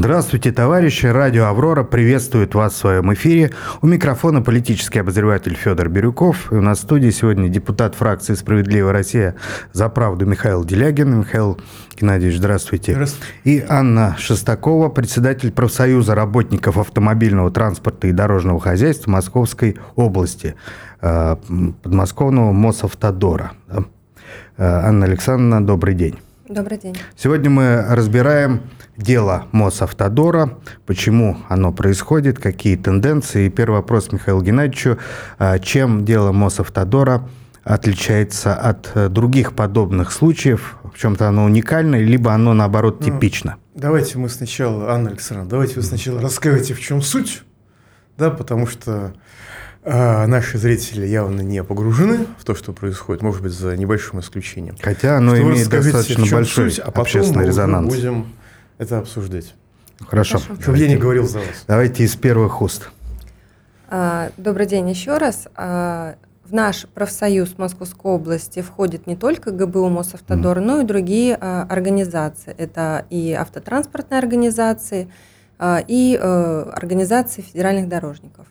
Здравствуйте, товарищи. Радио «Аврора» приветствует вас в своем эфире. У микрофона политический обозреватель Федор Бирюков. И у нас в студии сегодня депутат фракции «Справедливая Россия» за правду Михаил Делягин. Михаил Геннадьевич, здравствуйте. Здравствуйте. И Анна Шестакова, председатель профсоюза работников автомобильного транспорта и дорожного хозяйства Московской области, э, подмосковного Мосавтодора. Э, Анна Александровна, добрый день. Добрый день. Сегодня мы разбираем дело Мосавтодора, почему оно происходит, какие тенденции. И первый вопрос Михаилу Геннадьевичу. А чем дело Мосавтодора отличается от э, других подобных случаев? В чем-то оно уникально, либо оно, наоборот, ну, типично? Давайте мы сначала, Анна Александровна, давайте вы сначала расскажете, в чем суть, да, потому что а наши зрители явно не погружены в то, что происходит, может быть, за небольшим исключением. Хотя оно что имеет достаточно большой суть, а общественный резонанс. Мы будем это обсуждать. Хорошо. Хорошо. Чтобы я не говорил за вас. Давайте из первых уст. А, добрый день еще раз. А, в наш профсоюз Московской области входит не только ГБУ Мосавтодор, mm. но и другие организации. Это и автотранспортные организации, и э, организации федеральных дорожников.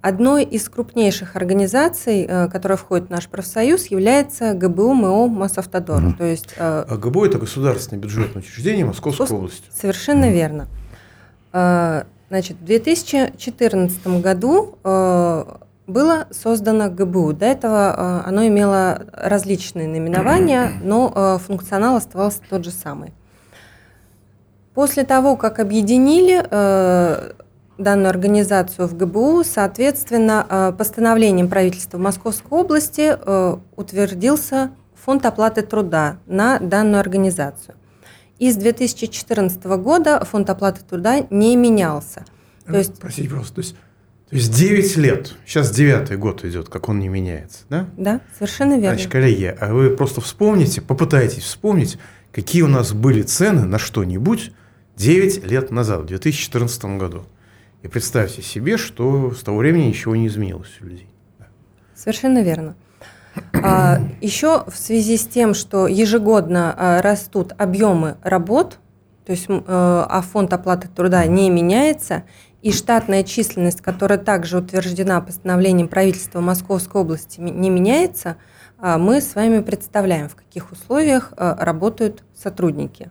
Одной из крупнейших организаций, э, которая входит в наш профсоюз, является ГБУ МО «Мосавтодор». Угу. То есть, э, а ГБУ – это государственное бюджетное учреждение Московской Моск... области. Совершенно угу. верно. Э, значит, в 2014 году было создано ГБУ. До этого оно имело различные наименования, но функционал оставался тот же самый. После того, как объединили данную организацию в ГБУ, соответственно, э, постановлением правительства Московской области э, утвердился фонд оплаты труда на данную организацию. И с 2014 года фонд оплаты труда не менялся. То есть, Простите, просто, то есть, то есть 9 лет, сейчас девятый год идет, как он не меняется, да? Да, совершенно верно. Значит, коллеги, а вы просто вспомните, попытайтесь вспомнить, какие у нас были цены на что-нибудь 9 лет назад, в 2014 году. И представьте себе, что с того времени ничего не изменилось у людей. Совершенно верно. А, еще в связи с тем, что ежегодно а, растут объемы работ, то есть, э, а фонд оплаты труда не меняется, и штатная численность, которая также утверждена постановлением правительства Московской области, не меняется, а, мы с вами представляем, в каких условиях работают сотрудники.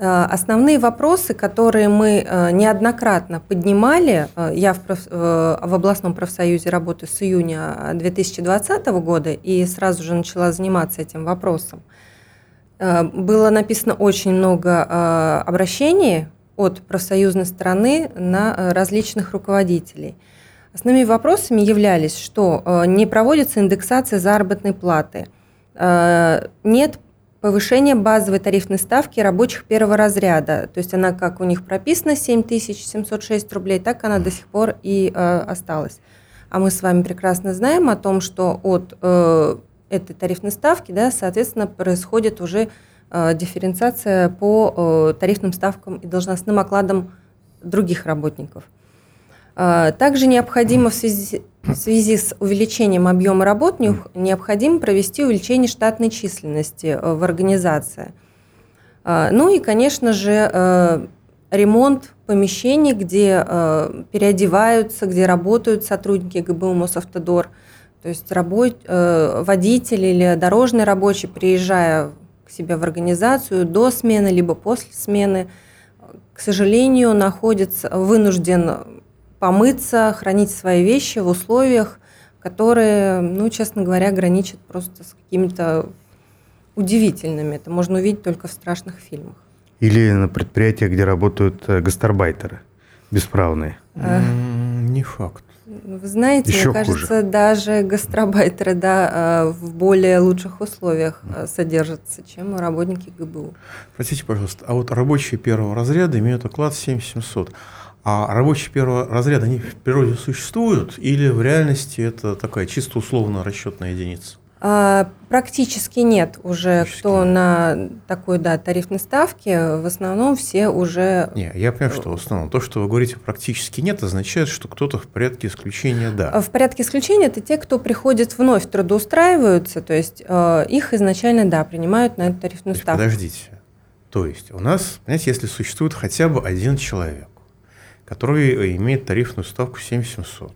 Э, основные вопросы, которые мы э, неоднократно поднимали, э, я в, в областном профсоюзе работаю с июня 2020 года и сразу же начала заниматься этим вопросом. Было написано очень много обращений от профсоюзной стороны на различных руководителей. Основными вопросами являлись, что не проводится индексация заработной платы, нет повышение базовой тарифной ставки рабочих первого разряда. То есть она как у них прописана 7706 рублей, так она до сих пор и э, осталась. А мы с вами прекрасно знаем о том, что от э, этой тарифной ставки, да, соответственно, происходит уже э, дифференциация по э, тарифным ставкам и должностным окладам других работников. Э, также необходимо в связи в связи с увеличением объема работ необходимо провести увеличение штатной численности э, в организации. А, ну и, конечно же, э, ремонт помещений, где э, переодеваются, где работают сотрудники ГБУ Мосавтодор. То есть работ, водитель или дорожный рабочий, приезжая к себе в организацию до смены, либо после смены, к сожалению, находится вынужден помыться, хранить свои вещи в условиях, которые, ну, честно говоря, граничат просто с какими-то удивительными. Это можно увидеть только в страшных фильмах. Или на предприятиях, где работают э, гастарбайтеры бесправные. А, не факт. Вы знаете, Еще мне кажется, хуже. даже гастарбайтеры да, э, в более лучших условиях э, содержатся, чем работники ГБУ. Простите, пожалуйста, а вот рабочие первого разряда имеют оклад 7700. А рабочие первого разряда, они в природе существуют или в реальности это такая чисто условно расчетная единица? А, практически нет уже, практически кто нет. на такой да, тарифной ставке, в основном все уже... Не, я понимаю, что в основном. То, что вы говорите практически нет, означает, что кто-то в порядке исключения да. В порядке исключения это те, кто приходит вновь трудоустраиваются, то есть э, их изначально, да, принимают на эту тарифную ставку. Подождите, То есть у нас, понимаете, если существует хотя бы один человек, который имеет тарифную ставку 7700,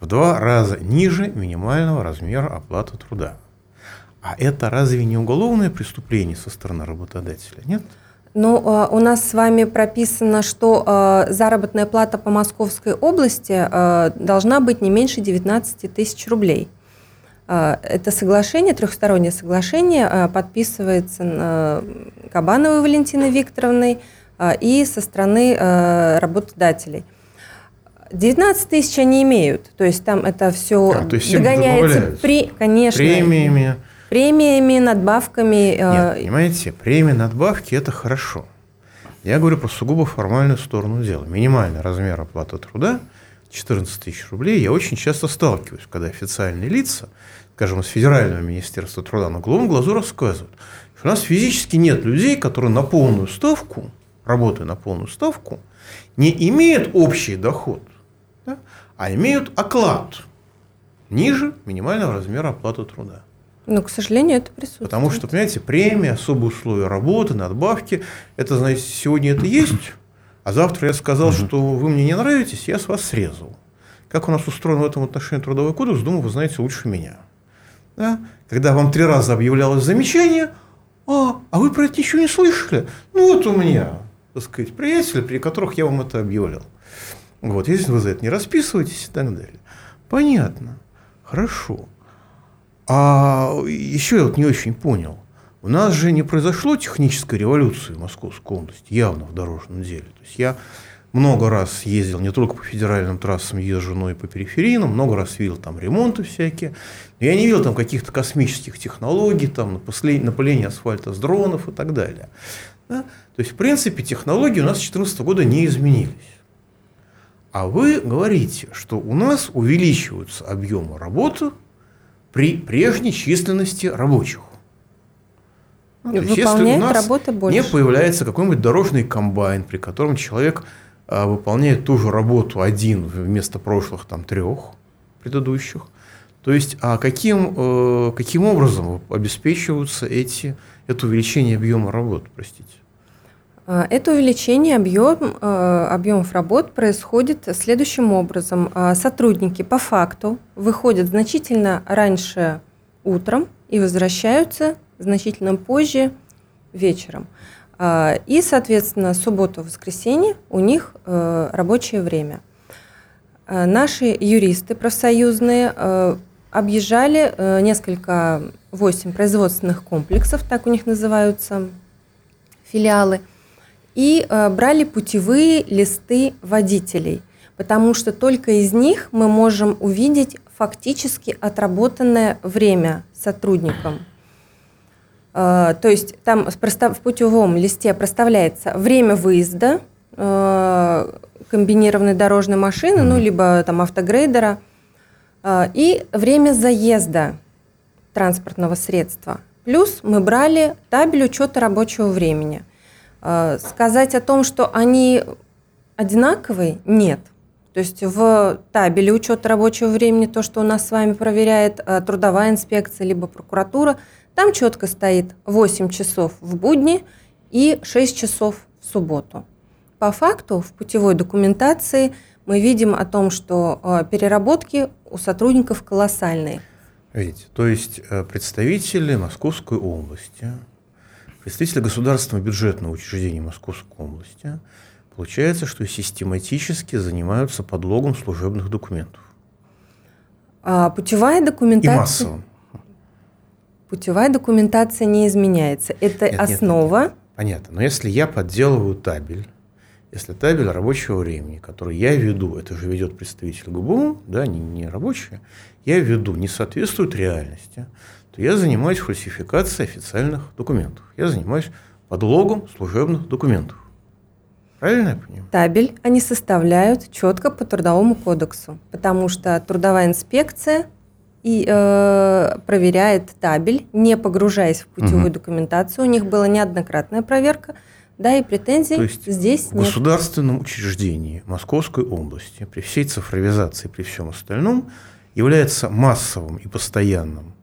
в два раза ниже минимального размера оплаты труда. А это разве не уголовное преступление со стороны работодателя? Нет? Ну, а, у нас с вами прописано, что а, заработная плата по Московской области а, должна быть не меньше 19 тысяч рублей. Это соглашение, трехстороннее соглашение, подписывается Кабановой Валентиной Викторовной и со стороны работодателей. 19 тысяч они имеют, то есть там это все а, догоняется при, конечно, премиями, премиями, надбавками. Нет, понимаете, премии, надбавки – это хорошо. Я говорю про сугубо формальную сторону дела. Минимальный размер оплаты труда – 14 тысяч рублей. Я очень часто сталкиваюсь, когда официальные лица, скажем, из Федерального министерства труда на голубом глазу рассказывают, что у нас физически нет людей, которые на полную ставку, работая на полную ставку, не имеют общий доход, да, а имеют оклад ниже минимального размера оплаты труда. Но, к сожалению, это присутствует. Потому что, понимаете, премия, особые условия работы, надбавки, это, знаете, сегодня это есть, а завтра я сказал, что вы мне не нравитесь, я с вас срезал. Как у нас устроен в этом отношении трудовой кодекс, думаю, вы знаете лучше меня. Да? Когда вам три раза объявлялось замечание, а, а вы про это ничего не слышали? Ну, вот у меня, так сказать, приятели, при которых я вам это объявлял. Вот, если вы за это не расписываетесь и так далее. Понятно. Хорошо. А еще я вот не очень понял. У нас же не произошло технической революции в Московской области, явно в дорожном деле. То есть я много раз ездил не только по федеральным трассам, езжу, но и по периферийным, много раз видел там ремонты всякие. Но я не видел там каких-то космических технологий, там напыление асфальта с дронов и так далее. Да? То есть, в принципе, технологии у нас с 2014 года не изменились. А вы говорите, что у нас увеличиваются объемы работы при прежней численности рабочих. Ну, есть, если у нас больше. не появляется какой-нибудь дорожный комбайн, при котором человек а, выполняет ту же работу один вместо прошлых там трех предыдущих, то есть а каким, э, каким образом обеспечиваются эти, это увеличение объема работы, простите? А, это увеличение объем, э, объемов работ происходит следующим образом. А, сотрудники по факту выходят значительно раньше утром и возвращаются значительно позже вечером. И, соответственно, субботу, воскресенье у них э, рабочее время. Наши юристы профсоюзные э, объезжали несколько, восемь производственных комплексов, так у них называются филиалы – и э, брали путевые листы водителей, потому что только из них мы можем увидеть фактически отработанное время сотрудникам. Э, то есть там в путевом листе проставляется время выезда э, комбинированной дорожной машины, ну либо там автогрейдера, и время заезда транспортного средства. Плюс мы брали табель учета рабочего времени – сказать о том, что они одинаковые, нет. То есть в табеле учета рабочего времени, то, что у нас с вами проверяет э, трудовая инспекция либо прокуратура, там четко стоит 8 часов в будни и 6 часов в субботу. По факту в путевой документации мы видим о том, что э, переработки у сотрудников колоссальные. Видите, то есть представители Московской области представители государственного бюджетного учреждения Московской области, получается, что систематически занимаются подлогом служебных документов. А путевая документация... И массовым. Путевая документация не изменяется. Это нет, основа. Нет, нет, нет. Понятно. Но если я подделываю табель, если табель рабочего времени, который я веду, это же ведет представитель ГБУ, да, не, не рабочий, я веду, не соответствует реальности, то я занимаюсь фальсификацией официальных документов. Я занимаюсь подлогом служебных документов. Правильно я понимаю? Табель они составляют четко по трудовому кодексу, потому что трудовая инспекция и э, проверяет табель, не погружаясь в путевую угу. документацию. У них была неоднократная проверка, да, и претензий То есть здесь в нет. государственном учреждении Московской области при всей цифровизации, при всем остальном является массовым и постоянным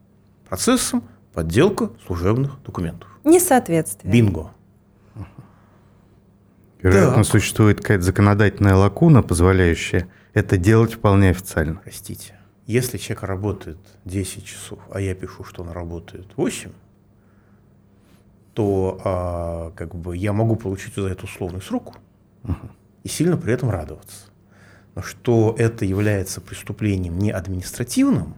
процессом подделка служебных документов. Несоответствие. Бинго. Вероятно, так. существует какая-то законодательная лакуна, позволяющая это делать вполне официально. Простите, если человек работает 10 часов, а я пишу, что он работает 8, то а, как бы я могу получить за это условный срок угу. и сильно при этом радоваться. Но что это является преступлением не административным,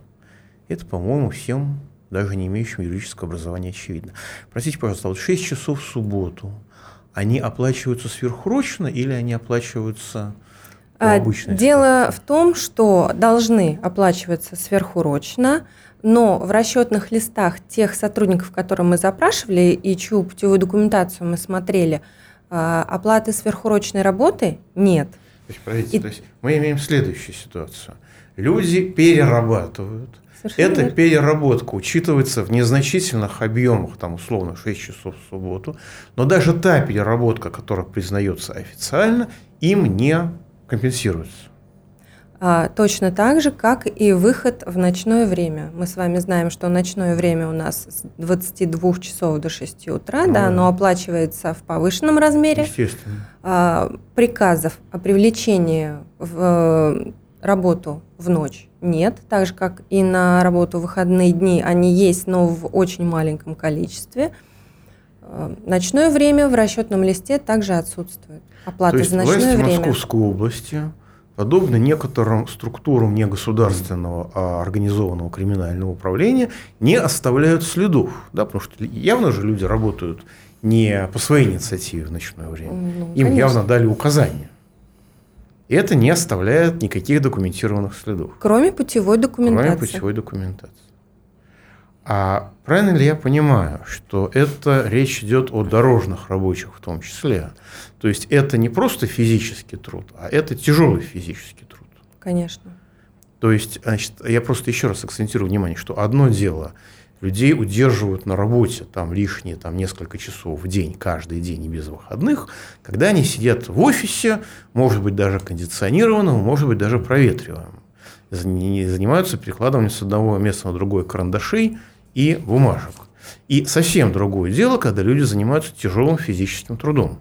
это, по-моему, всем, даже не имеющим юридического образования, очевидно. Простите, пожалуйста, вот 6 часов в субботу, они оплачиваются сверхурочно или они оплачиваются а, Дело в том, что должны оплачиваться сверхурочно, но в расчетных листах тех сотрудников, которые мы запрашивали и чью путевую документацию мы смотрели, а, оплаты сверхурочной работы нет. То есть, и... то есть мы имеем следующую ситуацию. Люди перерабатывают. Совершенно Эта верно. переработка учитывается в незначительных объемах, там условно 6 часов в субботу, но даже та переработка, которая признается официально, им не компенсируется. А, точно так же, как и выход в ночное время. Мы с вами знаем, что ночное время у нас с 22 часов до 6 утра, ну, да, оно оплачивается в повышенном размере. Естественно. А, приказов о привлечении в э, работу в ночь нет, так же как и на работу в выходные дни они есть, но в очень маленьком количестве. А, ночное время в расчетном листе также отсутствует. Оплата То есть за ночное власти время. Московской области подобно некоторым структурам негосударственного, а организованного криминального управления, не оставляют следов. Да, потому что явно же люди работают не по своей инициативе в ночное время. Ну, Им конечно. явно дали указания. И это не оставляет никаких документированных следов. Кроме путевой документации. Кроме путевой документации. А правильно ли я понимаю, что это речь идет о дорожных рабочих в том числе? То есть это не просто физический труд, а это тяжелый физический труд. Конечно. То есть, значит, я просто еще раз акцентирую внимание, что одно дело людей удерживают на работе там лишние там, несколько часов в день, каждый день и без выходных, когда они сидят в офисе, может быть, даже кондиционированном, может быть, даже проветриваемым, занимаются перекладыванием с одного места на другое карандашей и бумажек. И совсем другое дело, когда люди занимаются тяжелым физическим трудом.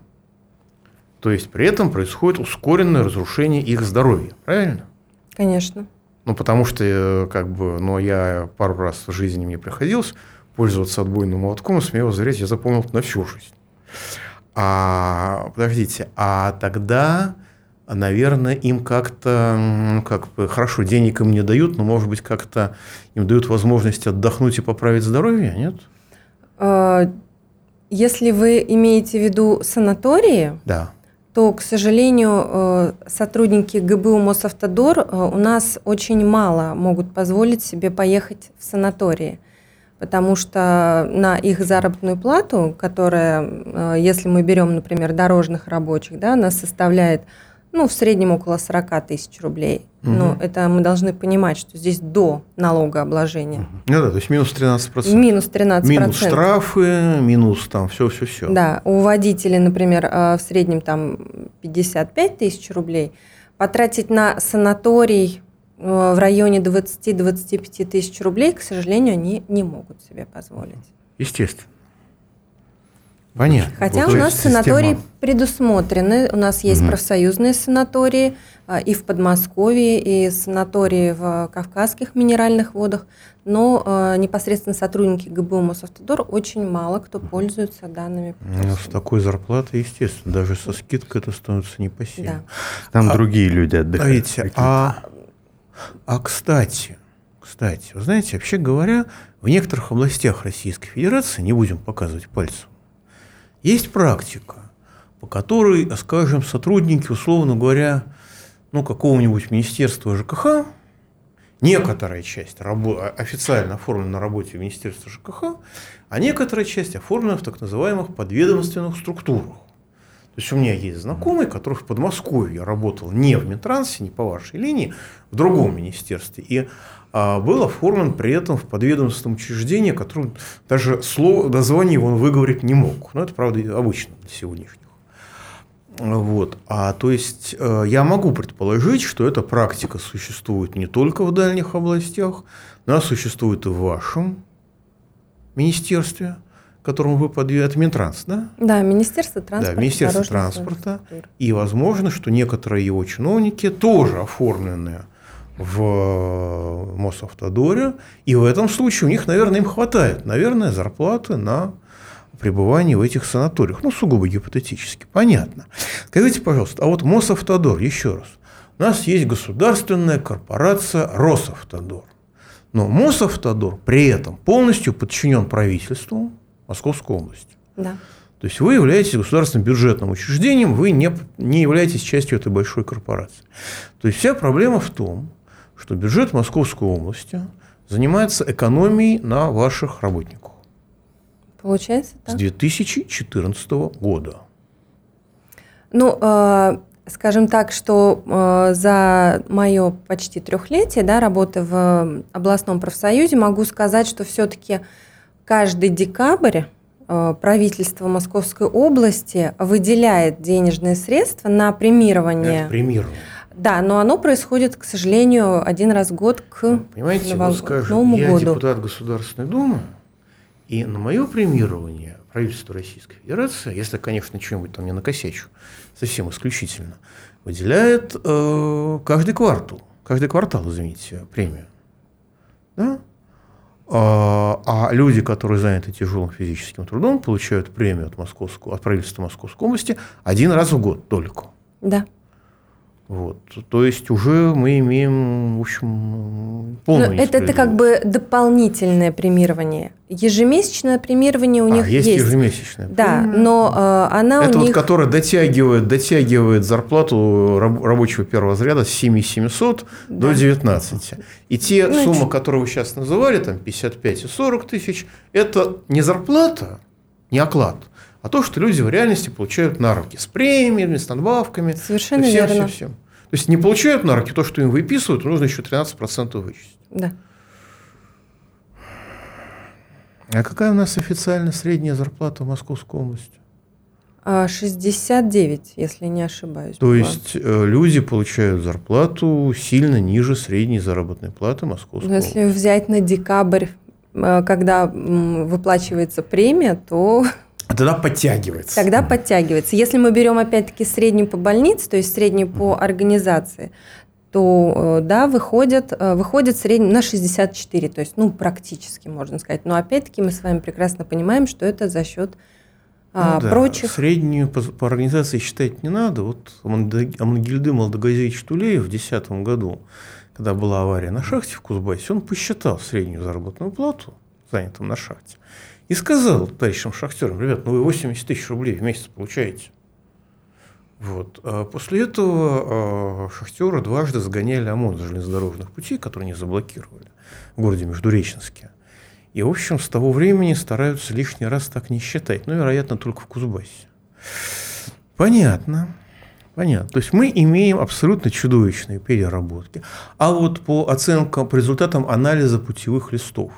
То есть при этом происходит ускоренное разрушение их здоровья, правильно? Конечно. Ну, потому что, э, как бы, ну, я пару раз в жизни мне приходилось пользоваться отбойным молотком, и смею возразить, я запомнил это на всю жизнь. А, подождите, а тогда, наверное, им как-то, ну, как бы, хорошо, денег им не дают, но, может быть, как-то им дают возможность отдохнуть и поправить здоровье, нет? А, если вы имеете в виду санатории, да то, к сожалению, э, сотрудники ГБУ Мосавтодор э, у нас очень мало могут позволить себе поехать в санатории, потому что на их заработную плату, которая, э, если мы берем, например, дорожных рабочих, да, она составляет ну, в среднем около 40 тысяч рублей. Угу. Но это мы должны понимать, что здесь до налогообложения. Угу. Ну да, то есть минус 13%. Минус 13%. Минус штрафы, минус там все-все-все. Да, у водителей, например, э, в среднем там 55 тысяч рублей. Потратить на санаторий э, в районе 20-25 тысяч рублей, к сожалению, они не могут себе позволить. Естественно. Понятно. Хотя вот у нас система... санатории предусмотрены, у нас есть угу. профсоюзные санатории а, и в Подмосковье, и санатории в Кавказских минеральных водах, но а, непосредственно сотрудники ГБУ Мосавтодор очень мало кто пользуется данными. Ну, с такой зарплатой, естественно, даже со скидкой это становится непосильно. Да. Там а, другие люди отдыхают. Знаете, а, а кстати, кстати, вы знаете, вообще говоря, в некоторых областях Российской Федерации, не будем показывать пальцем, есть практика, по которой, скажем, сотрудники, условно говоря, ну, какого-нибудь министерства ЖКХ, некоторая часть официально оформлена на работе в Министерстве ЖКХ, а некоторая часть оформлена в так называемых подведомственных структурах. То есть у меня есть знакомый, который в Подмосковье работал не в Минтрансе, не по вашей линии, в другом министерстве. И а, был оформлен при этом в подведомственном учреждении, которое даже слово, название он выговорить не мог. Но это, правда, обычно для сегодняшних. Вот. А то есть э, я могу предположить, что эта практика существует не только в дальних областях, но она существует и в вашем министерстве, которому вы подвели, Минтранс, да? Да, Министерство транспорта. Да, Министерство транспорта. И возможно, что некоторые его чиновники тоже оформлены в Мосавтодоре, и в этом случае у них, наверное, им хватает, наверное, зарплаты на пребывание в этих санаториях. Ну, сугубо гипотетически. Понятно. Скажите, пожалуйста, а вот Мосавтодор, еще раз. У нас есть государственная корпорация Росавтодор. Но Мосавтодор при этом полностью подчинен правительству Московской области. Да. То есть вы являетесь государственным бюджетным учреждением, вы не, не являетесь частью этой большой корпорации. То есть вся проблема в том, что бюджет Московской области занимается экономией на ваших работниках. Получается так. С 2014 года. Ну, э, скажем так, что э, за мое почти трехлетие да, работы в областном профсоюзе могу сказать, что все-таки каждый декабрь э, правительство Московской области выделяет денежные средства на премирование. Это премирование. Да, но оно происходит, к сожалению, один раз в год к Понимаете, Ново- вот скажем, Новому я году. депутат Государственной Думы, и на мое премирование правительство Российской Федерации, если, конечно, что-нибудь там не накосячу, совсем исключительно, выделяет э, каждый квартал, каждый квартал, извините, премию. Да? А, а люди, которые заняты тяжелым физическим трудом, получают премию от, московского, от правительства Московской области один раз в год только. Да. Вот. То есть уже мы имеем, в общем, Но Ну, это, это как бы дополнительное премирование. Ежемесячное премирование у А, них есть, есть. ежемесячная Да, премия. но э, она Это у вот них... которая дотягивает, дотягивает зарплату раб- рабочего первого разряда с 7700 до Да. 19. И те Ну, суммы, чуть- которые вы сейчас называли, там 55 и 40 тысяч, это не зарплата, не оклад, а то, что люди в реальности получают на руки с премиями, с надбавками. Совершенно всем, верно. всем, всем. То есть не получают на руки то, что им выписывают, нужно еще 13% вычесть. Да. А какая у нас официально средняя зарплата в Московской области? А, 69, если не ошибаюсь. То была. есть э, люди получают зарплату сильно ниже средней заработной платы Московской Но области. если взять на декабрь, э, когда выплачивается премия, то А тогда подтягивается. тогда подтягивается. Если мы берем опять-таки среднюю по больнице, то есть среднюю по организации, то э, да, выходит, э, выходит средний на 64, то есть, ну, практически, можно сказать. Но опять-таки мы с вами прекрасно понимаем, что это за счет а, Ну да, прочих. Среднюю по, по организации считать не надо. Вот Амангельды Молдогазевич Тулеев в 2010 году, когда была авария на шахте в Кузбассе, он посчитал среднюю заработную плату занятым на шахте и сказал товарищам шахтерам, ребят, ну вы 80 тысяч рублей в месяц получаете. Вот. А после этого а, шахтеры дважды загоняли ОМОН с железнодорожных путей, которые они заблокировали в городе Междуреченске. И, в общем, с того времени стараются лишний раз так не считать. Ну, вероятно, только в Кузбассе. Понятно. Понятно. То есть мы имеем абсолютно чудовищные переработки. А вот по оценкам, по результатам анализа путевых листов,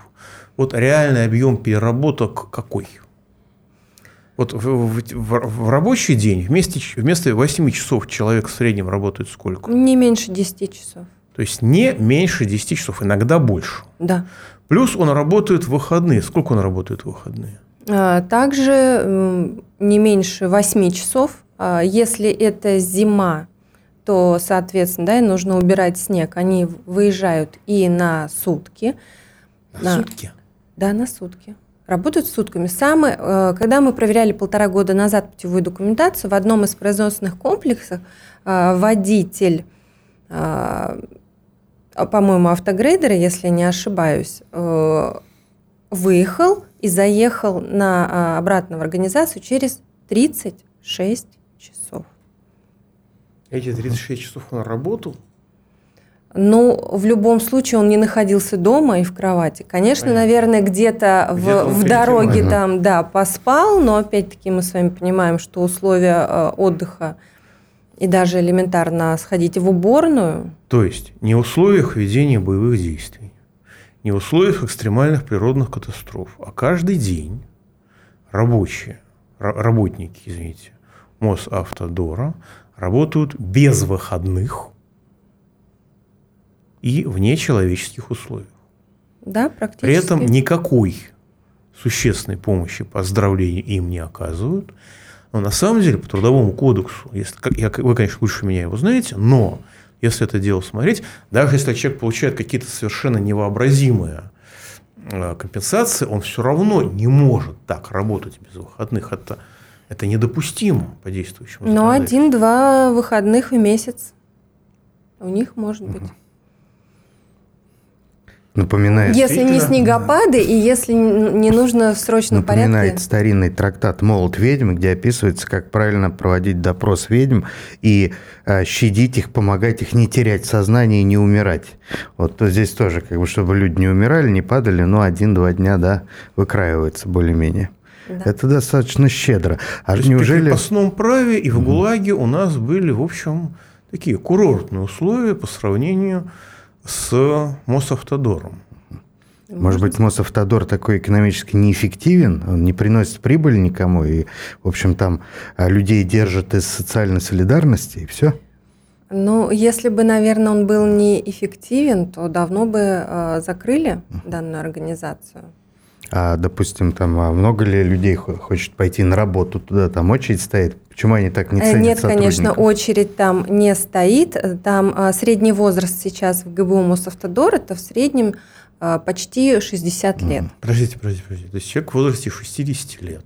вот реальный объем переработок какой? Вот в, в- в- рабочий день вместе, вместо 8 часов человек в среднем работает сколько? Не меньше 10 часов. То есть не меньше 10 часов, иногда больше. Да. Плюс он работает в выходные. Сколько он работает в выходные? А, Также не меньше 8 часов. А, Если это зима, то, соответственно, да, и нужно убирать снег. Они выезжают и на сутки. На Да. сутки. Да, на сутки. Работают сутками. Самое, э, когда мы проверяли полтора года назад путевую документацию, в одном из производственных комплексов э, водитель, э, а, по-моему, автогрейдера, если не ошибаюсь, выехал и заехал на, обратно в организацию через 36 часов. Эти 36 часов он работал. Ну, в любом случае он не находился дома и в кровати. Конечно, Понятно. наверное, где-то в, он в перед дороге там, да, поспал, но опять-таки мы с вами понимаем, что условия э, отдыха и даже элементарно сходить в уборную, То есть не в условиях ведения боевых действий, не в условиях экстремальных природных катастроф, а каждый день рабочие, ра- работники, извините, Мосавтодора работают без выходных и в нечеловеческих условиях. да, практически. При этом никакой существенной помощи по оздоровлению им не оказывают. Но на самом деле по трудовому кодексу, если, я, вы, конечно, лучше меня его знаете, но если это дело смотреть, даже если человек получает какие-то совершенно невообразимые э, компенсации, он все равно не может так работать без выходных. Это, это недопустимо по действующему Но один-два выходных в месяц у них может быть. Напоминает, если не снегопады и если не нужно в срочном напоминает порядке. старинный трактат «Молот ведьм», где описывается, как правильно проводить допрос ведьм и э, щадить их, помогать их не терять сознание и не умирать. Вот то здесь тоже, как бы, чтобы люди не умирали, не падали, но один-два дня, да, выкраивается более-менее. Да. Это достаточно щедро. А То неужели... в крепостном праве и в ГУЛАГе у нас были, в общем, такие курортные условия по сравнению с Мосавтодором. Может быть, Мосавтодор такой экономически неэффективен, он не приносит прибыль никому, и, в общем, там а, людей держат из социальной солидарности, и все? Ну, если бы, наверное, он был неэффективен, то давно бы э, закрыли данную организацию. А, допустим, там а много ли людей хочет пойти на работу туда, там очередь стоит? Почему они так не э, ценят Нет, конечно, очередь там не стоит. Там а, средний возраст сейчас в ГБУ Мосавтодор это в среднем а, почти 60 лет. Подождите, подождите, подождите. То есть человек в возрасте 60 лет.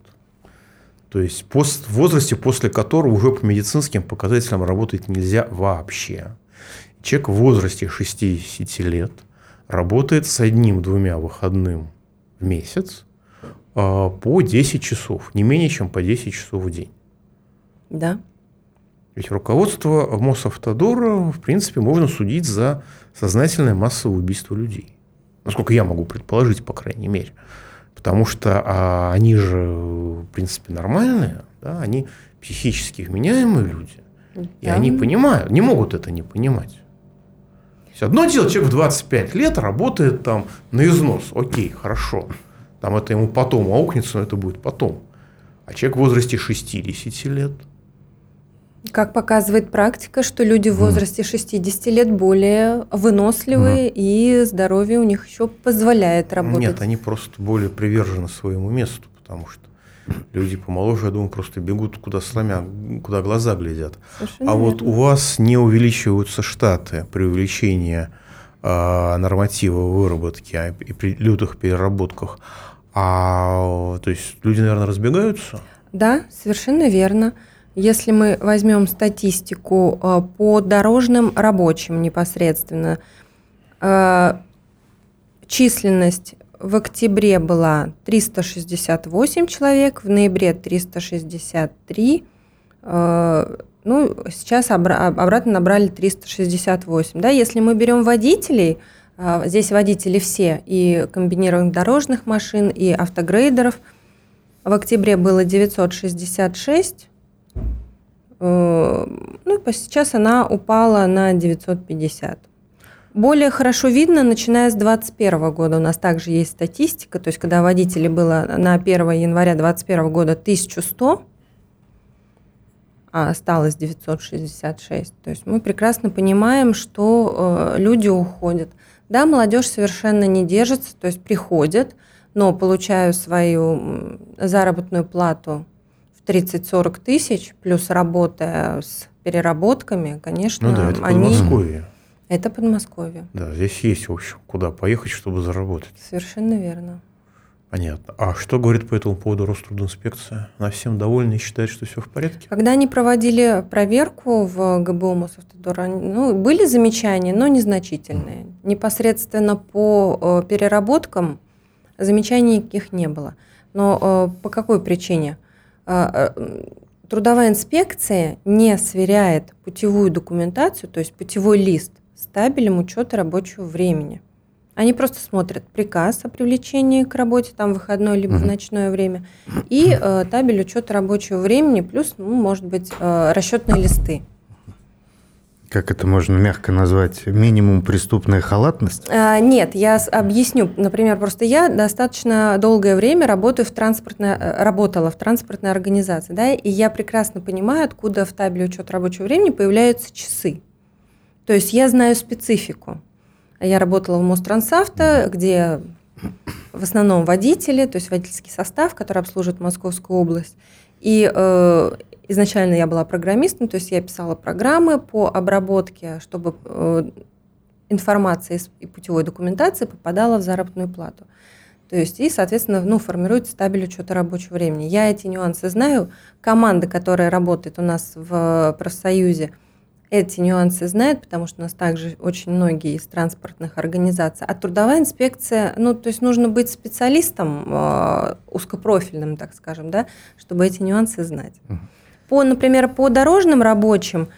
То есть пост, в возрасте, после которого уже по медицинским показателям работать нельзя вообще. Человек в возрасте 60 лет работает с одним-двумя выходным в месяц а, по 10 часов, не менее чем по 10 часов в день. Да. Ведь руководство Мосавтодора, в принципе, можно судить за сознательное массовое убийство людей. Насколько я могу предположить, по крайней мере. Потому что а, они же, в принципе, нормальные, да, они психически вменяемые люди. Да. И они понимают, не могут это не понимать. Одно дело, человек в 25 лет работает там на износ. Окей, хорошо. Там это ему потом аукнется, но это будет потом. А человек в возрасте 60 лет – как показывает практика, что люди в возрасте 60 лет более выносливые, mm. и здоровье у них еще позволяет работать. Нет, они просто более привержены своему месту, потому что люди помоложе, я думаю, просто бегут куда сломя, куда глаза глядят. Совершенно а верно. вот у вас не увеличиваются штаты при увеличении э, норматива выработки а, и при лютых переработках. А, то есть люди, наверное, разбегаются? Да, совершенно верно. Если мы возьмем статистику э, по дорожным рабочим непосредственно, э, численность в октябре была 368 человек, в ноябре 363, э, ну, сейчас обратно набрали 368. Да? Если мы берем водителей, здесь водители все, и комбинированных дорожных машин, и автогрейдеров, в октябре было 966, Э, ну, сейчас она упала на 950. Более хорошо видно, начиная с 2021 года. У нас также есть статистика, то есть когда водителей было на 1 января 2021 года 1100, а осталось 966. То есть мы прекрасно понимаем, что э, люди уходят. Да, молодежь совершенно не держится, то есть приходят, но получаю свою заработную плату 30-40 тысяч, плюс работая с переработками, конечно, ну да, это они... Подмосковье. Это Подмосковье. Да, здесь есть, в общем, куда поехать, чтобы заработать. Совершенно верно. Понятно. А что говорит по этому поводу Рострудинспекция? Она всем довольна и считает, что все в порядке? Когда они проводили проверку в ГБУ Мосавтодор, ну, были замечания, но незначительные. Mm. Непосредственно по э, переработкам замечаний никаких не было. Но э, по какой причине? А, а, трудовая инспекция не сверяет путевую документацию, то есть путевой лист с табелем учета рабочего времени. Они просто смотрят приказ о привлечении к работе, там выходное либо в ночное время, и э, табель учета рабочего времени, плюс, ну, может быть, э, расчетные листы как это можно мягко назвать, минимум преступная халатность? А, нет, я объясню. Например, просто я достаточно долгое время работаю в транспортной, э, работала в транспортной организации, да, и я прекрасно понимаю, откуда в табеле учета рабочего времени появляются часы. То есть я знаю специфику. Я работала в Мострансавто, где в основном водители, то есть водительский состав, который обслуживает Московскую область. И э, изначально я была программистом, то есть я писала программы по обработке, чтобы э, информация и путевой документации попадала в заработную плату. То есть, и, соответственно, ну, формируется табель учета рабочего времени. Я эти нюансы знаю. Команда, которая работает у нас в профсоюзе, эти нюансы знает, потому что у нас также очень многие из транспортных организаций. А трудовая инспекция, ну, то есть нужно быть специалистом э, узкопрофильным, так скажем, да, чтобы эти нюансы знать. По, например, по дорожным рабочим,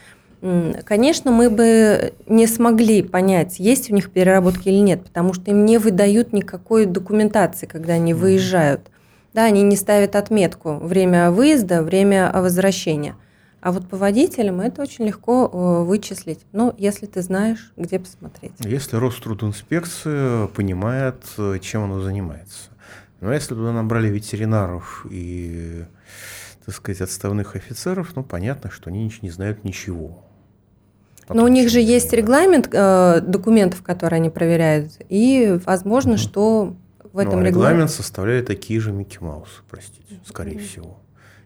конечно, мы бы не смогли понять, есть у них переработки или нет, потому что им не выдают никакой документации, когда они выезжают. Да, они не ставят отметку время выезда, время возвращения. А вот по водителям это очень легко э, вычислить, ну, если ты знаешь, где посмотреть. Если Рострудинспекция понимает, э, чем она занимается. Но если туда набрали ветеринаров и, так сказать, отставных офицеров, ну, понятно, что они не знают ничего. Но у них же есть регламент э, документов, которые они проверяют, и возможно, угу. что в ну, этом Но регламент регламент составляет такие же Микки Маусы, простите, скорее угу. всего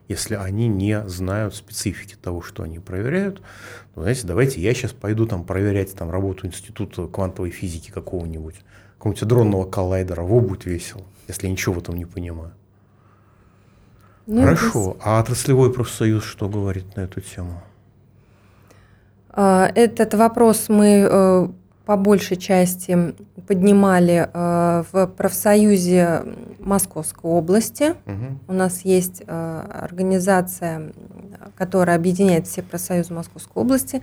если они не знают специфики того, что они проверяют. Ну, знаете, давайте я сейчас пойду там проверять там, работу института квантовой физики какого-нибудь, какого-нибудь дронного коллайдера. Во, будет весело, если я ничего в этом не понимаю. Ну, Хорошо. Это... А отраслевой профсоюз что говорит на эту тему? А, этот вопрос мы э, по большей части поднимали э, в профсоюзе Московской области. Угу. У нас есть э, организация, которая объединяет все профсоюзы Московской области.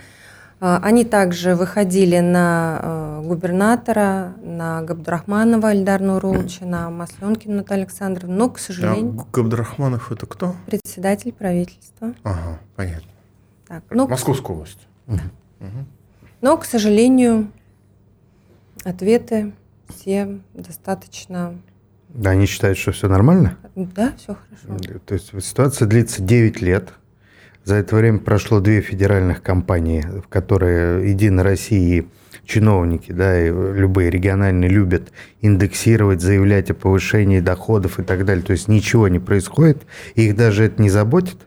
Э, они также выходили на губернатора, на Габдрахманова Ильдар Нуруловича, на Масленкину Наталью Александровну, но, к сожалению... А Габдрахманов это кто? Председатель правительства. Ага, понятно. Так, ну, Московская область. Угу. Угу. Но, к сожалению, Ответы все достаточно... Да, они считают, что все нормально? Да, все хорошо. То есть ситуация длится 9 лет. За это время прошло две федеральных компании, в которые Единая Россия и чиновники, да, и любые региональные любят индексировать, заявлять о повышении доходов и так далее. То есть ничего не происходит, их даже это не заботит?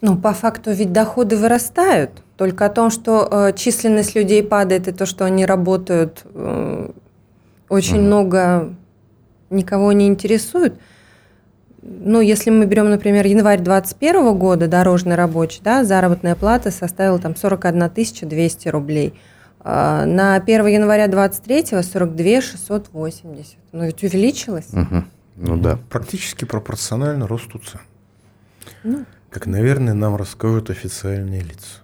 Ну, по факту ведь доходы вырастают. Только о том, что э, численность людей падает, и то, что они работают, э, очень угу. много никого не интересует. Ну, если мы берем, например, январь 2021 года, дорожный рабочий, да, заработная плата составила там 41 200 рублей. Э, на 1 января 2023 42 680. Ну, ведь увеличилось. Угу. Ну да. Практически пропорционально росту цен. Ну. Как, наверное, нам расскажут официальные лица.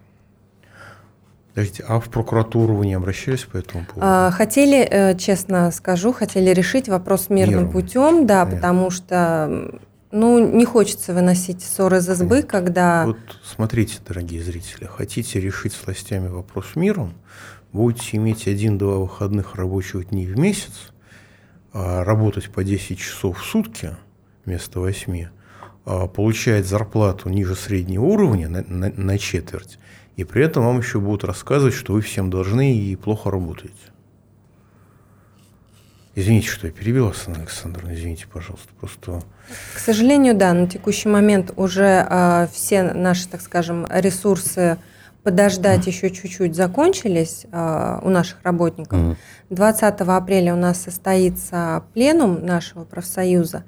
Подождите, а в прокуратуру вы не обращались по этому поводу? А, хотели, э, честно скажу, хотели решить вопрос мирным Миром. путем, да, Понятно. потому что ну, не хочется выносить ссоры из избы, Понятно. когда... Вот смотрите, дорогие зрители, хотите решить с властями вопрос миром, будете иметь один-два выходных рабочих дней в месяц, а работать по 10 часов в сутки вместо 8, а получать зарплату ниже среднего уровня на, на, на четверть, и при этом вам еще будут рассказывать, что вы всем должны и плохо работаете. Извините, что я перебил вас, Александр, извините, пожалуйста, просто... К сожалению, да, на текущий момент уже э, все наши, так скажем, ресурсы подождать mm. еще чуть-чуть закончились э, у наших работников. Mm. 20 апреля у нас состоится пленум нашего профсоюза,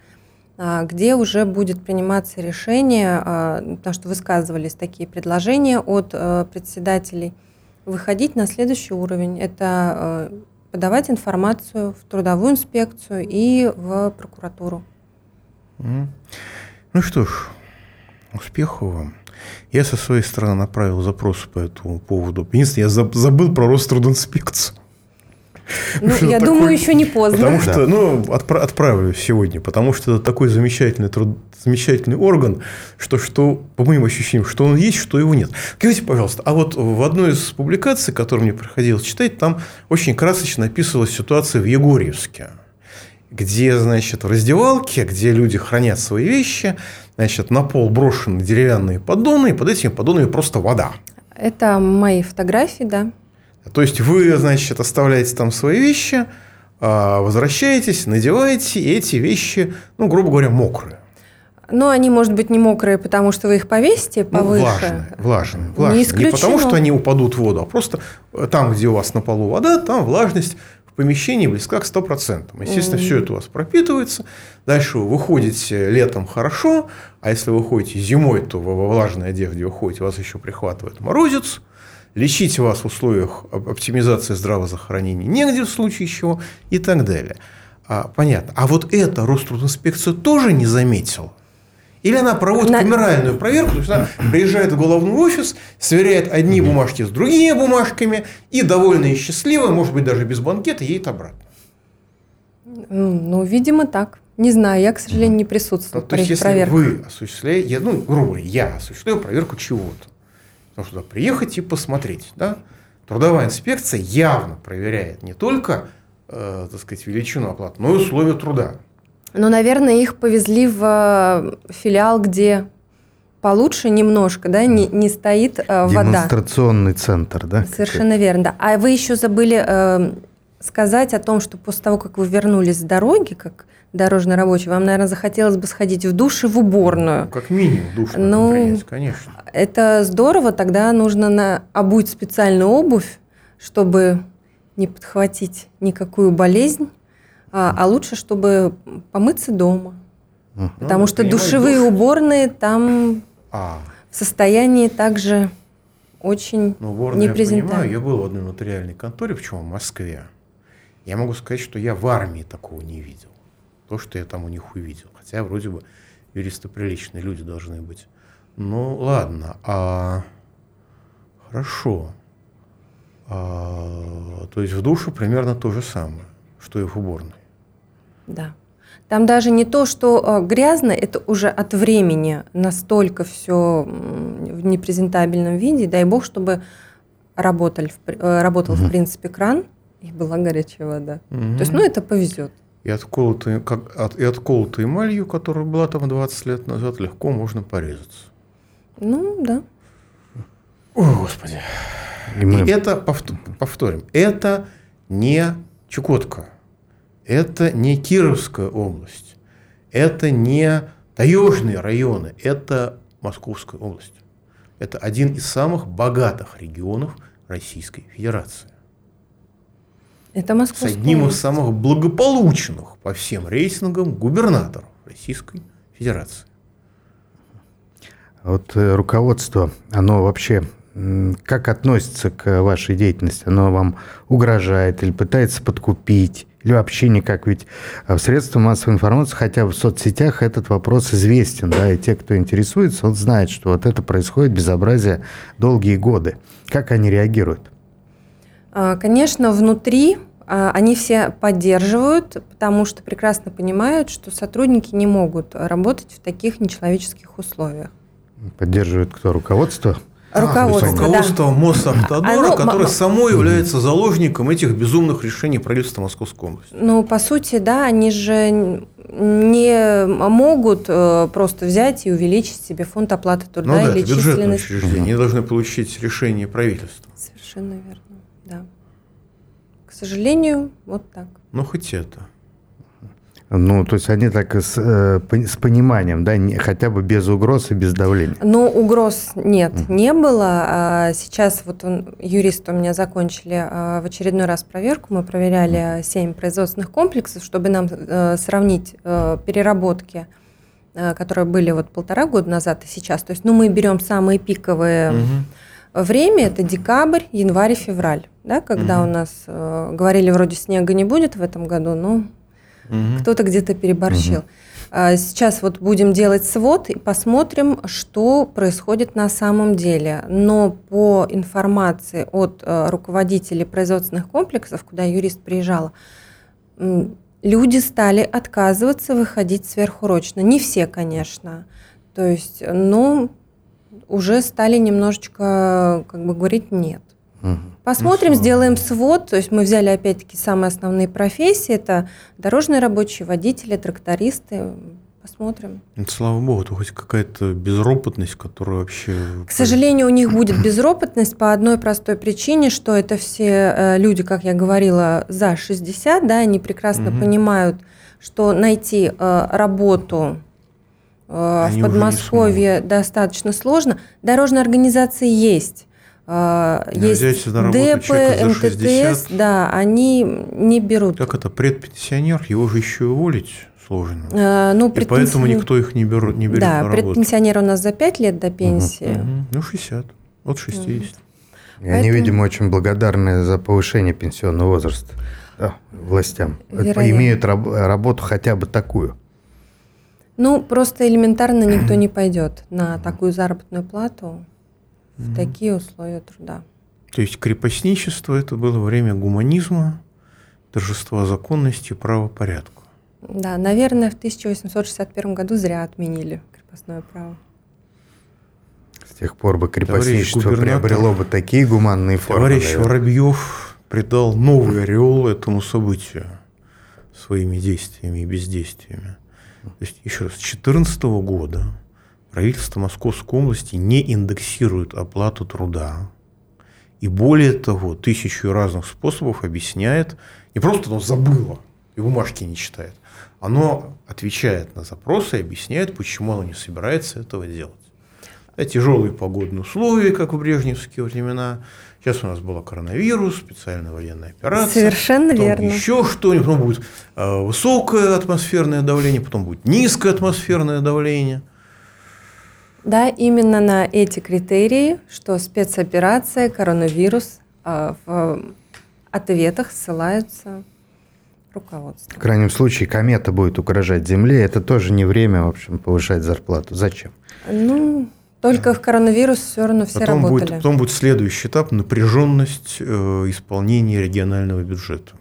где уже будет приниматься решение, а, потому что высказывались такие предложения от э, председателей, выходить на следующий уровень. Это э, подавать информацию в трудовую инспекцию и в прокуратуру. Ну что ж, успехов вам. Я со своей стороны направил запрос по этому поводу. Единственное, я забыл про Рострудинспекцию. Ну, я такой... думаю, еще не поздно. Потому что, да. ну, отпра- отправлю сегодня, потому что это такой замечательный, труд... замечательный орган, что, что, по моим ощущениям, что он есть, что его нет. Скажите, пожалуйста, а вот в одной из публикаций, которую мне приходилось читать, там очень красочно описывалась ситуация в Егорьевске где, значит, в раздевалке, где люди хранят свои вещи, значит, на пол брошены деревянные поддоны, и под этими поддонами просто вода. Это мои фотографии, да. То есть вы, значит, оставляете там свои вещи, а, возвращаетесь, надеваете, и эти вещи, ну, грубо говоря, мокрые. Ну, они, может быть, не мокрые, потому что вы их повесите Ну, повыше. влажные, влажные, влажные. Не, исключено. потому, что они упадут в воду, а просто там, где у вас на полу вода, там влажность в помещении близка к 100%. Естественно, все это у вас пропитывается. Дальше вы выходите летом хорошо, а если вы ходите зимой, то во влажной одежде вы ходите, вас еще прихватывает морозец. Лечить вас в условиях оп- оптимизации здравоохранения негде в случае чего и так далее. А, понятно. А вот это Рострудинспекция тоже не заметила? Или она проводит На- камеральную проверку, то есть она приезжает в головной офис, сверяет одни бумажки с другими бумажками и, довольная и счастливая, может быть, даже без банкета, едет обратно. М, Ну, видимо, так. Не знаю, я, к сожалению, не Ну, присутствовала то при есть, если проверках. вы осуществляете, я, ну, грубо говоря, я осуществляю проверку чего-то, потому что туда приехать и посмотреть, да, трудовая инспекция явно проверяет не только, э, так сказать, величину оплаты, но и условия труда. Ну, наверное, их повезли в э, филиал, где получше немножко, да, не, не стоит э, вода. Демонстрационный центр, да? Совершенно верно, да. А вы еще забыли э, сказать о том, что после того, как вы вернулись с дороги, как дорожный рабочий, вам, наверное, захотелось бы сходить в душ и в уборную. Ну, как минимум душ Ну, принять, конечно. Это здорово, тогда нужно на, обуть специальную обувь, чтобы не подхватить никакую болезнь, а, а лучше, чтобы помыться дома. Мгм. Потому Ну, что душевые душ. уборные там А, в состоянии также очень Ну, уборную я понимаю, я был в одной нотариальной конторе, причем в Москве. Я могу сказать, что я в армии такого не видел. То, что я там у них увидел. Хотя вроде бы юристы приличные люди должны быть. Ну, ладно. А... Хорошо. А, То есть в душе примерно то же самое, что и в уборной. Да. Там даже не то, что э, грязно, это уже от времени настолько все в непрезентабельном виде. Дай бог, чтобы работали, э, работал, в принципе, кран, и была горячая вода. То есть, ну, это повезет. И отколотой, как, от, и отколотой эмалью, которая была там 20 лет назад, легко можно порезаться. Ну, да. О, Господи. И мы- И это, повт- повторим, это не Чукотка, это не Кировская область, это не таежные районы, это Московская область. Это один из самых богатых регионов Российской Федерации. Это С Московская одним из самых благополучных по всем рейтингам губернаторов Российской Федерации. Вот э, руководство, оно вообще как относится к вашей деятельности? Оно вам угрожает или пытается подкупить? Или вообще никак? Ведь э, в средствах массовой информации, хотя в соцсетях этот вопрос известен, да, и те, кто интересуется, он знает, что вот это происходит безобразие долгие годы. Как они реагируют? А, Конечно, внутри а, они все поддерживают, потому что прекрасно понимают, что сотрудники не могут работать в таких нечеловеческих условиях. Поддерживает кто? Руководство? Руководство, да. Руководство Мосавтодора, Оно- которое м- само является заложником этих безумных решений правительства Московской области. Ну, по сути, да, они же не могут э, просто взять и увеличить себе фонд оплаты Ну труда да, или это бюджетное численность. Они должны получить решение правительства. Совершенно верно, да. Сожалению, вот так. Ну, хоть это. Ну, то есть они так с, э, с пониманием, да, не- хотя бы без угроз и без давления. Но угроз нет, не было. А Сейчас вот он, юристы у меня закончили а, в очередной раз проверку. Мы проверяли 7 производственных комплексов, чтобы нам э, сравнить э, переработки, которые были вот полтора года назад и сейчас. То есть, ну, мы берем самые пиковые Мгм. время, это декабрь, январь февраль, да, когда Мгм. у нас э, говорили, вроде снега не будет в этом году, но Мгм. кто-то где-то переборщил. А, Сейчас вот будем делать свод и посмотрим, что происходит на самом деле. Но по информации от э, руководителей производственных комплексов, куда юрист приезжала, м, люди стали отказываться выходить сверхурочно. Не все, конечно. То есть, но уже стали немножечко, как бы говорить, нет. Посмотрим, слава сделаем свод. То есть мы взяли опять-таки самые основные профессии. Это дорожные рабочие, водители, трактористы. посмотрим. Слава богу, это хоть какая-то безропотность, которая вообще... К сожалению, у них будет безропотность по одной простой причине, что это все э, люди, как я говорила, за 60, да, они прекрасно Мгм. понимают, что найти э, работу э, Они в Подмосковье достаточно сложно. Дорожные организации есть. Не Есть за МТТС, 60. да, они не берут. Как это, предпенсионер, его же еще и уволить сложно. Э, ну, И поэтому никто их не, берет, не берет Да, на работу. предпенсионер у нас за 5 лет до пенсии. Мгм. Ну, 60. От 60. И они, Поэтому- видимо, очень благодарны за повышение пенсионного возраста да, властям. Вероятно. Имеют раб- работу хотя бы такую. Ну, просто элементарно никто не пойдет на такую заработную плату в такие условия труда. То есть крепостничество – это было время гуманизма, торжества законности и правопорядка. Да, наверное, в 1861 году зря отменили крепостное право. С тех пор бы крепостничество приобрело бы такие гуманные формы. Товарищ наверное. Воробьев придал новый ореол этому событию своими действиями и бездействиями. То есть, еще раз, с 2014 года правительство Московской области не индексирует оплату труда. И более того, тысячу разных способов объясняет, не просто оно забыло и бумажки не читает, оно отвечает на запросы и объясняет, почему оно не собирается этого делать. Да, тяжелые погодные условия, как в брежневские времена. Сейчас у нас была коронавирус, специальная военная операция. Совершенно потом верно. Еще что-нибудь. Потом будет э, высокое атмосферное давление, потом будет низкое атмосферное давление. Да, именно на эти критерии, что спецоперация, коронавирус, а, в ответах ссылаются В руководство. крайнем случае комета будет угрожать Земле. Это тоже не время, в общем, повышать зарплату. Зачем? Ну, только в коронавирус все равно все Потом будет, работали. потом будет следующий этап – напряженность э, исполнения регионального бюджета.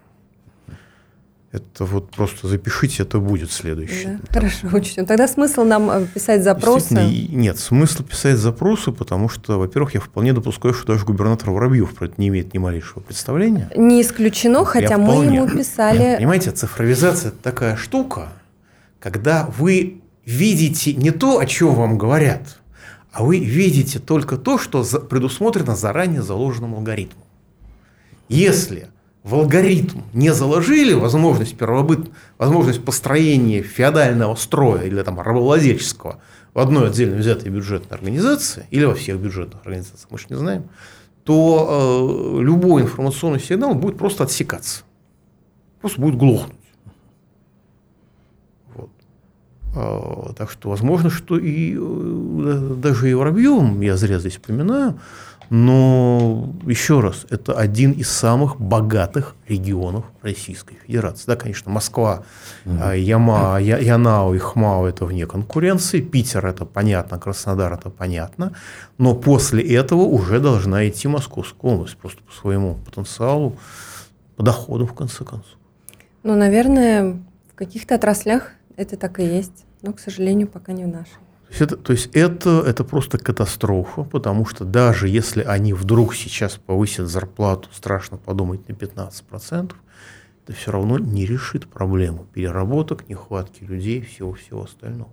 Это вот просто запишите, это будет следующий. Да, хорошо, учтем. Тогда смысл нам э, писать запросы. Нет, смысла писать запросы, потому что, во-первых, я вполне допускаю, что даже губернатор Воробьев про это не имеет ни малейшего представления. Не исключено, хотя мы вполне. ему писали. Понимаете, цифровизация – это такая штука, когда вы видите не то, о чем вам говорят, а вы видите только то, что предусмотрено заранее заложенным алгоритмом. Если в алгоритм не заложили возможность первобыт, возможность построения феодального строя или там рабовладельческого в одной отдельно взятой бюджетной организации или во всех бюджетных организациях, мы же не знаем, то э, любой информационный сигнал будет просто отсекаться. Просто будет глохнуть. Вот. А, так что возможно, что и э, даже и Воробьевым, я зря здесь упоминаю, но еще раз, это один из самых богатых регионов Российской Федерации. Да, конечно, Москва, а, Яма, Я- Янау и Хмао это вне конкуренции, Питер это понятно, Краснодар это понятно, но после этого уже должна идти Московская область, просто по своему потенциалу, по доходам в конце концов. Ну, наверное, в каких-то отраслях это так и есть. Но, к сожалению, пока не в нашей. То есть это, то есть это, это просто катастрофа, потому что даже если они вдруг сейчас повысят зарплату, страшно подумать, на 15%, это все равно не решит проблему переработок, нехватки людей и всего-всего остального.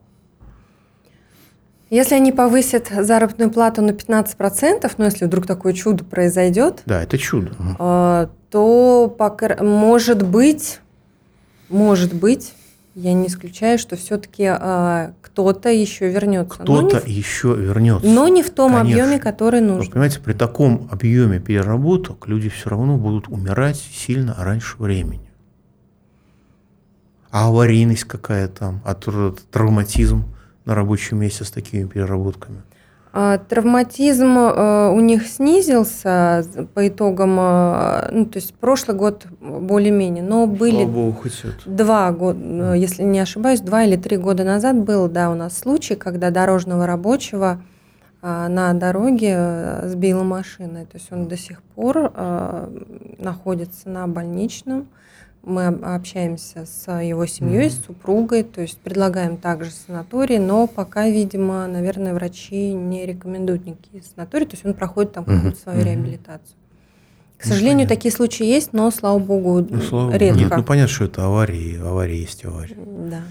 Если они повысят заработную плату на 15%, ну, если вдруг такое чудо произойдет, Да, это чудо. э, то, может быть, может быть, я не исключаю, что все-таки кто-то еще вернется. Не Кто-то в- еще вернется. Но не в том Конечно. объеме, который нужен. понимаете, при таком объеме переработок люди все равно будут умирать сильно раньше времени. А аварийность какая там, а тр- травматизм на рабочем месте с такими переработками. А, Травматизм э, у них снизился по итогам, э, ну, то есть прошлый год более-менее, но были богу, два года, если не ошибаюсь, два или три года назад был, да, у нас случай, когда дорожного рабочего на дороге э, сбила машина. То есть он до сих пор э, находится на больничном. Мы об- общаемся с его семьей, с супругой, то есть предлагаем также санаторий, но пока, видимо, наверное, врачи не рекомендуют никакие санатории, то есть он проходит там какую-то свою мгм. реабилитацию. К Ну, сожалению, понятно. такие случаи есть, но, слава богу, Ну, слава богу. редко. Нет, ну понятно, что это аварии, аварии есть аварии. Да.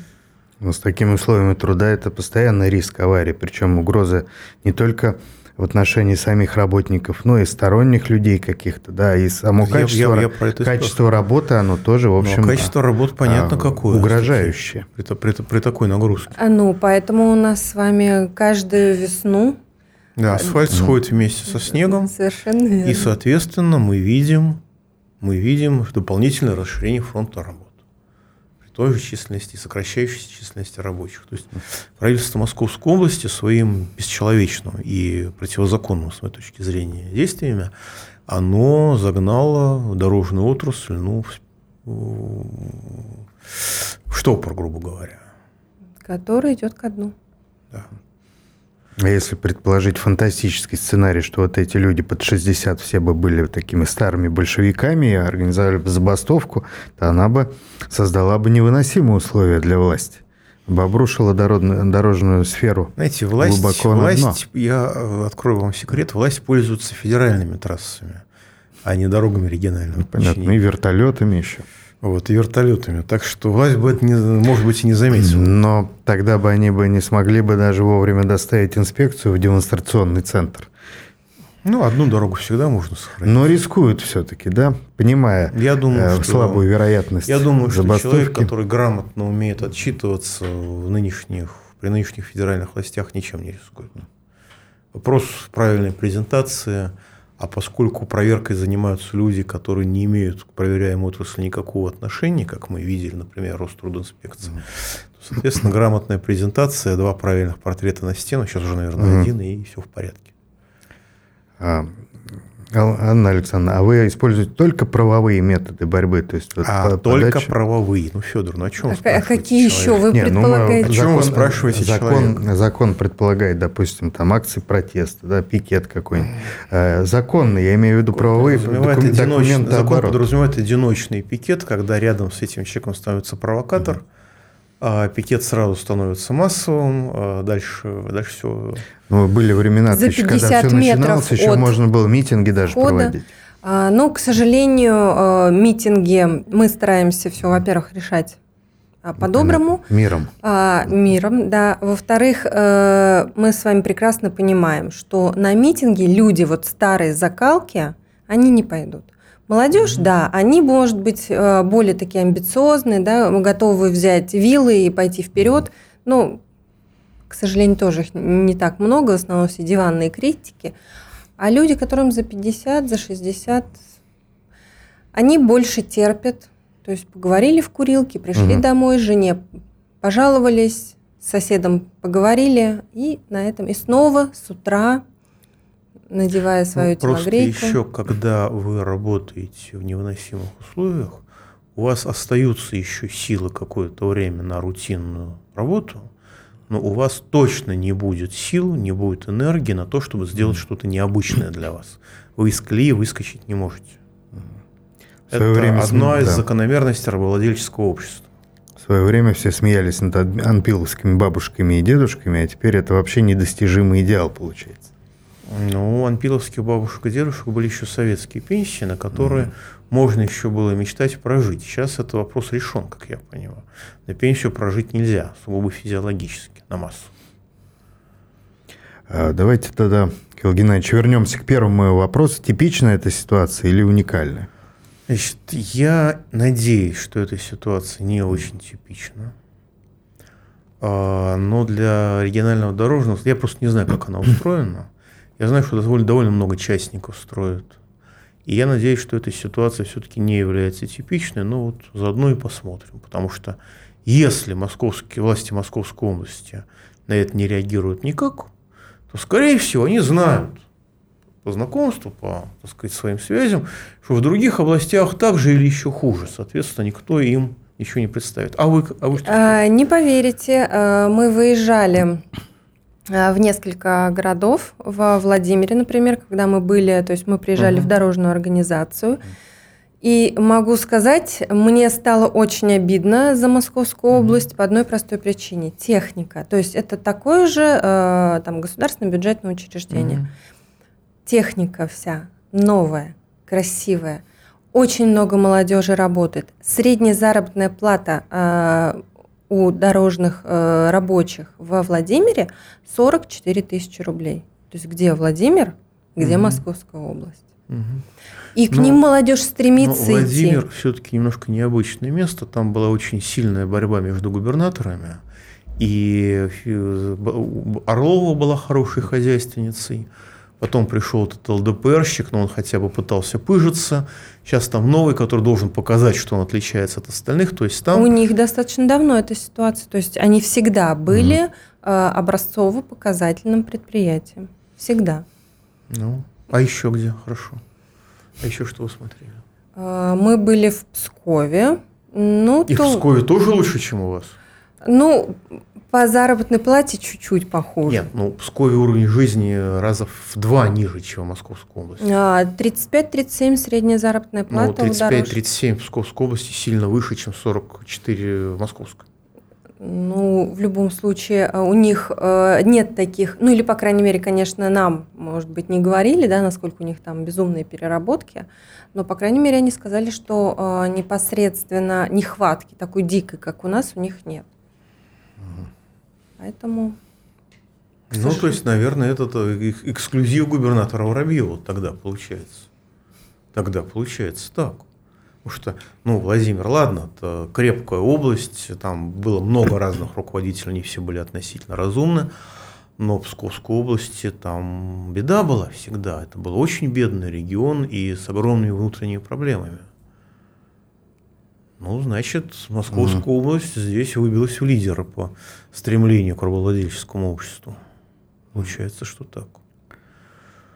Но с такими условиями труда это постоянно риск аварии, причем угроза не только в отношении самих работников, но и сторонних людей каких-то, да, и само Я- качество, я- я про это качество работы, оно тоже, в общем, Но качество работы понятно а, какое. угрожающее. При, при при такой нагрузке. А, Ну, поэтому у нас с вами каждую весну Да, асфальт сходит вместе со снегом, совершенно верно. и, соответственно, мы видим, мы видим дополнительное расширение фронта работ. Той же численности, сокращающейся численности рабочих. То есть правительство Московской области своим бесчеловечным и противозаконным, с моей точки зрения, действиями, оно загнало дорожную отрасль ну, в штопор, грубо говоря. который идет ко дну. Да. А если предположить фантастический сценарий, что вот эти люди под 60 все бы были такими старыми большевиками и организовали бы забастовку, то она бы создала бы невыносимые условия для власти. Бы обрушила дородную- дорожную сферу. Знаете, власть, глубоко на дно. власть я э, открою вам секрет, власть пользуется федеральными трассами, а не дорогами регионального Понятно, и вертолетами еще. Вот, и вертолетами. Так что власть бы это, не, может быть, и не заметила. Но тогда бы они бы не смогли бы даже вовремя доставить инспекцию в демонстрационный центр. Ну, одну дорогу всегда можно сохранить. Но рискуют все-таки, да, понимая Я думаю, э, что- слабую вероятность Я думаю, что человек, который грамотно умеет отчитываться в нынешних, при нынешних федеральных властях, ничем не рискует. Вопрос в правильной презентации, а поскольку проверкой занимаются люди, которые не имеют к проверяемой отрасли никакого отношения, как мы видели, например, Рострудинспекция, то, соответственно, грамотная презентация, два правильных портрета на стену, сейчас уже, наверное, один, и все в порядке. А, Анна Александровна, а вы используете только правовые методы борьбы? То есть вот А по- только подача- правовые. Ну, Федор, ну о чем А, вы а какие еще человека? вы Не, ну, предполагаете? О чем вы спрашиваете закон, человека? закон предполагает, допустим, там акции протеста, да, пикет какой-нибудь. Э, законный, я имею в виду правовые документы закон подразумевает одиночный пикет, когда рядом с этим человеком становится провокатор, а пикет сразу становится массовым, а дальше, дальше все. Ну, были времена, За еще, когда 50 все метров начиналось, еще можно было митинги даже входа. проводить. А, ну, к сожалению, э, митинги мы стараемся все, во-первых, решать а, по-доброму, Миром. а, миром, да. Во-вторых, э, мы с вами прекрасно понимаем, что на митинги люди вот старой закалки, они не пойдут. Молодежь, да, они, может быть, э, более такие амбициозные, да, готовы взять вилы и пойти вперед. Но, к сожалению, тоже их не так много, в основном все диванные критики. А люди, которым за 50, за 60, они больше терпят. То есть поговорили в курилке, пришли Мгм. домой, жене пожаловались, с соседом поговорили, и на этом и снова с утра, надевая свою Ну, просто еще, когда вы работаете в невыносимых условиях, у вас остаются еще силы какое-то время на рутинную работу, но у вас точно не будет сил, не будет энергии на то, чтобы сделать что-то необычное для вас. Вы из колеи выскочить не можете. В свое Это время одна см- из да. закономерностей рабовладельческого общества. В свое время все смеялись над ан- анпиловскими бабушками и дедушками, а теперь это вообще недостижимый идеал получается. Ну, у анпиловских бабушек и дедушек были еще советские пенсии, на которые можно еще было мечтать прожить. Сейчас этот вопрос решен, как я понимаю. На пенсию прожить нельзя, сугубо физиологически, на массу. А, Давайте тогда, Кирилл Геннадьевич, вернемся к первому вопросу. Типичная эта ситуация или уникальная? Значит, я надеюсь, что эта ситуация не очень типична. А, Но для регионального дорожного, я просто не знаю, как она устроена. Я знаю, что довольно, довольно много частников строят. И я надеюсь, что эта ситуация все-таки не является типичной, но вот заодно и посмотрим. Потому что если московские, власти Московской области на это не реагируют никак, то, скорее всего, они знают по знакомству, по так сказать, своим связям, что в других областях так же или еще хуже. Соответственно, никто им ничего не представит. А вы, а вы что? А, Не поверите, э, мы выезжали в несколько городов, во Владимире, например, когда мы были, то есть мы приезжали Мгм. в дорожную организацию, и могу сказать, мне стало очень обидно за Московскую область по одной простой причине – техника. То есть это такое же э, там, государственное бюджетное учреждение. Мгм. Техника вся новая, красивая. Очень много молодежи работает. Средняя заработная плата э, у дорожных э, рабочих во Владимире 44 тысячи рублей. То есть где Владимир, где угу. Московская область. Угу. И к ну, ним молодежь стремится ну, Владимир идти. все-таки немножко необычное место. Там была очень сильная борьба между губернаторами. И Орлова была хорошей хозяйственницей. Потом пришел этот ЛДПРщик, но он хотя бы пытался пыжиться. Сейчас там новый, который должен показать, что он отличается от остальных. То есть там... У них достаточно давно эта ситуация. То есть они всегда были mm. образцово-показательным предприятием. Всегда. Ну, а еще где? Хорошо. А еще что вы смотрели? А, мы были в Пскове. Ну, И то... в Пскове тоже лучше, чем у вас? Ну, по заработной плате чуть-чуть похуже. Нет, ну, в Пскове уровень жизни раза в два ниже, чем в Московской области. 35-37 а, средняя заработная плата ну, 35-37 в Псковской области сильно выше, чем 44 в Московской. Ну, в любом случае, а, у них э, нет таких, ну или, по крайней мере, конечно, нам, может быть, не говорили, да, насколько у них там безумные переработки, но, по крайней мере, они сказали, что э, непосредственно нехватки такой дикой, как у нас, у них нет. Угу. Поэтому... Ну, то есть, наверное, это эксклюзив губернатора Воробьева тогда получается. Тогда получается так. Потому что, ну, Владимир, ладно, это крепкая область, там было много разных руководителей, они все были относительно разумны, но в Псковской области там беда была всегда. Это был очень бедный регион и с огромными внутренними проблемами. Ну, значит, Московская mm область здесь выбилась в лидера по стремлению к рабовладельческому обществу. Получается, что так.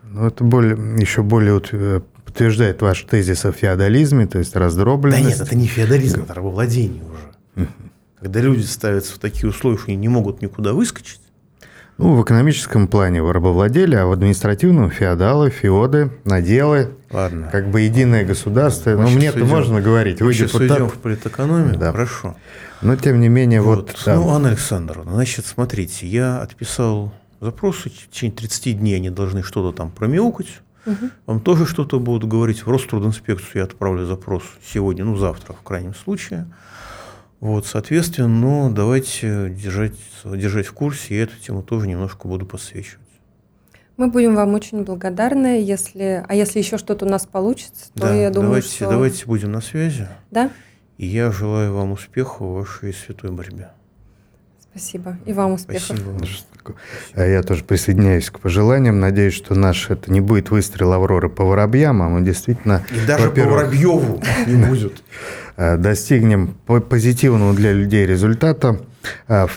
Ну, это более, еще более э, подтверждает ваш тезис о феодализме, то есть раздробленность. Да нет, это не феодализм, это рабовладение уже. Когда люди ставятся в такие условия, что они не могут никуда выскочить. Ну, в экономическом плане вы рабовладели, а в административном феодалы, феоды, наделы. Ладно. Как бы единое государство. Ну, мне-то можно говорить. Вы сейчас депутат. уйдем в политэкономию, да. хорошо. Но, тем не менее, вот... вот да. Ну, Анна Александровна, значит, смотрите, я отписал запросы, в течение 30 дней они должны что-то там промяукать. Угу. Вам тоже что-то будут говорить. В Рострудинспекцию я отправлю запрос сегодня, ну завтра в крайнем случае. Вот, соответственно, ну, давайте держать, держать в курсе, я эту тему тоже немножко буду подсвечивать. Мы будем вам очень благодарны, если, а если еще что-то у нас получится, то да, я думаю, давайте, что... Давайте будем на связи. Да. И я желаю вам успеха в вашей святой борьбе. Спасибо. И вам успехов. Спасибо. А я тоже присоединяюсь к пожеланиям. Надеюсь, что наш это не будет выстрел Авроры по воробьям, а мы действительно... И даже по Воробьеву не будет. Э, достигнем позитивного для людей результата. Э,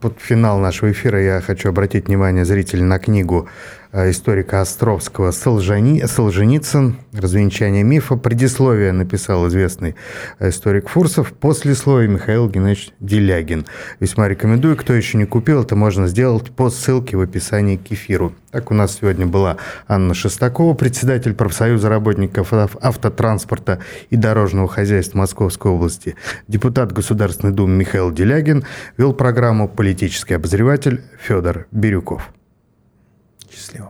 под финал нашего эфира я хочу обратить внимание зрителей на книгу историка Островского Солжени, Солженицын «Развенчание мифа». Предисловие написал известный э, историк Фурсов. Послесловие Михаил Геннадьевич Делягин. Весьма рекомендую. Кто еще не купил, это можно сделать по ссылке в описании к эфиру. Так у нас сегодня была Анна Шестакова, председатель профсоюза работников автотранспорта и дорожного хозяйства Московской области, депутат Государственной Думы Михаил Делягин, вел программу политический обозреватель Федор Бирюков. Счастливо.